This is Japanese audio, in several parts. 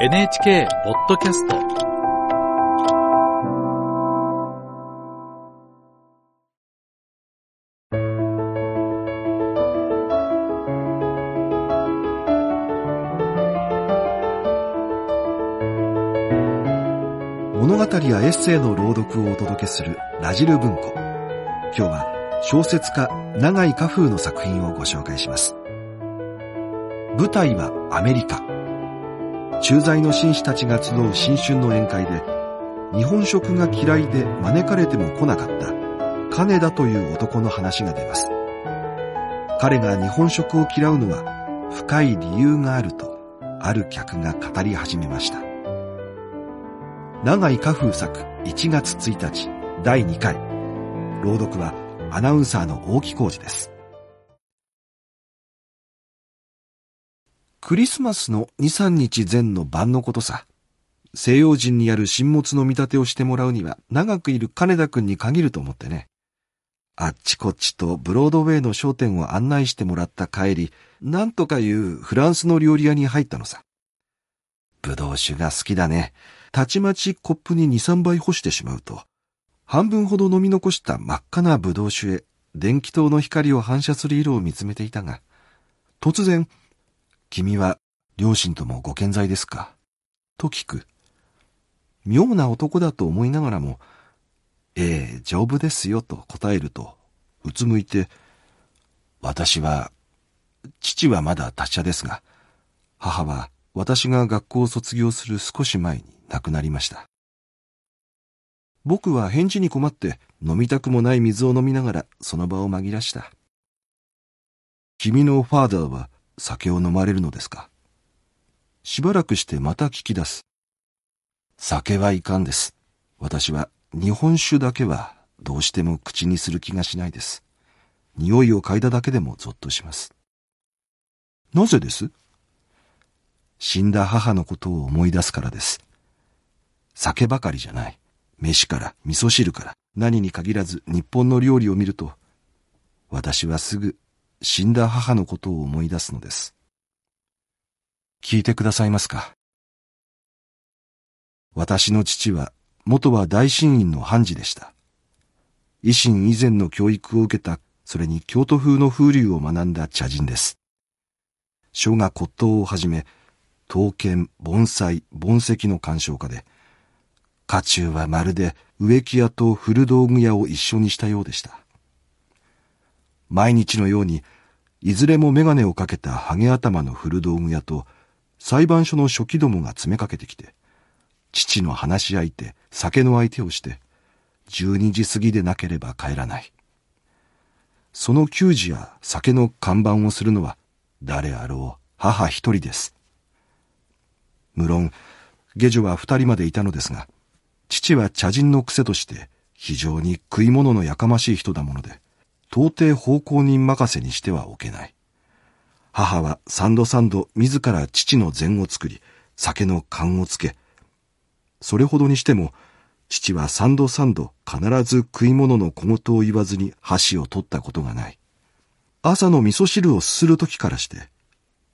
NHK ポッドキャスト物語やエッセイの朗読をお届けするラジル文庫。今日は小説家永井家風の作品をご紹介します。舞台はアメリカ。駐在の紳士たちが集う新春の宴会で、日本食が嫌いで招かれても来なかった金田という男の話が出ます。彼が日本食を嫌うのは深い理由があると、ある客が語り始めました。長井家風作1月1日第2回朗読はアナウンサーの大木浩二ですクリスマスの2、3日前の晩のことさ。西洋人にある神物の見立てをしてもらうには長くいる金田君に限ると思ってね。あっちこっちとブロードウェイの商店を案内してもらった帰りなんとかいうフランスの料理屋に入ったのさ。ぶどう酒が好きだね。たちまちコップに2、3杯干してしまうと、半分ほど飲み残した真っ赤なブドウ酒へ電気灯の光を反射する色を見つめていたが、突然、君は両親ともご健在ですか？と聞く。妙な男だと思いながらも、ええ、丈夫ですよと答えると、うつむいて、私は、父はまだ達者ですが、母は私が学校を卒業する少し前に亡くなりました。僕は返事に困って飲みたくもない水を飲みながらその場を紛らした。君のファーダーは酒を飲まれるのですか？しばらくしてまた聞き出す。酒はいかんです。私は日本酒だけはどうしても口にする気がしないです。匂いを嗅いだだけでもゾッとします。なぜです？死んだ母のことを思い出すからです。酒ばかりじゃない。飯から、味噌汁から、何に限らず日本の料理を見ると、私はすぐ死んだ母のことを思い出すのです。聞いてくださいますか？私の父は、元は大神院の判事でした。維新以前の教育を受けた、それに京都風の風流を学んだ茶人です。書が骨董をはじめ、刀剣、盆栽、盆石の鑑賞家で、家中はまるで植木屋と古道具屋を一緒にしたようでした。毎日のように、いずれも眼鏡をかけたハゲ頭の古道具屋と裁判所の初期どもが詰めかけてきて、父の話し相手、酒の相手をして、12時過ぎでなければ帰らない。その給仕や酒の看板をするのは、誰あろう母一人です。無論、下女は二人までいたのですが、父は茶人の癖として非常に食い物のやかましい人だもので、到底奉公人任せにしてはおけない。母は三度三度自ら父の膳を作り、酒の勘をつけ、それほどにしても、父は三度三度必ず食い物の小言を言わずに箸を取ったことがない。朝の味噌汁をすする時からして、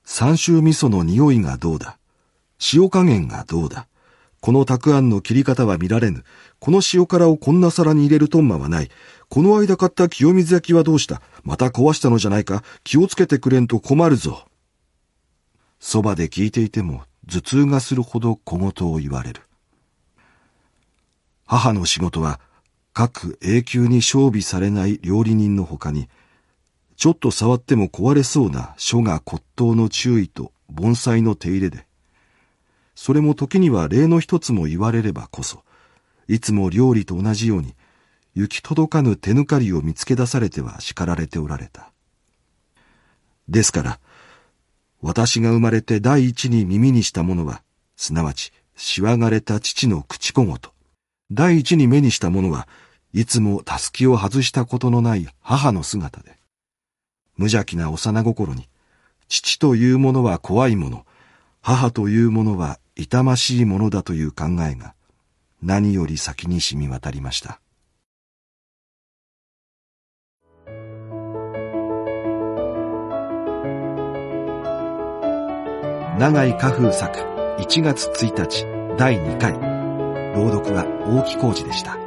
三州味噌の匂いがどうだ、塩加減がどうだ、このたくあんの切り方は見られぬ。この塩辛をこんな皿に入れるとんまはない。この間買った清水焼きはどうした？また壊したのじゃないか？気をつけてくれんと困るぞ。そばで聞いていても頭痛がするほど小言を言われる。母の仕事は各永久に賞美されない料理人の他に、ちょっと触っても壊れそうな書が骨董の注意と盆栽の手入れで、それも時には例の一つも言われればこそ、いつも料理と同じように、行き届かぬ手抜かりを見つけ出されては叱られておられた。ですから、私が生まれて第一に耳にしたものは、すなわち、しわがれた父の口小言。第一に目にしたものは、いつもたすきを外したことのない母の姿で、無邪気な幼心に、父というものは怖いもの、母というものは痛ましいものだという考えが何より先に染み渡りました。長井家風作1月1日第2回。朗読は大木浩二でした。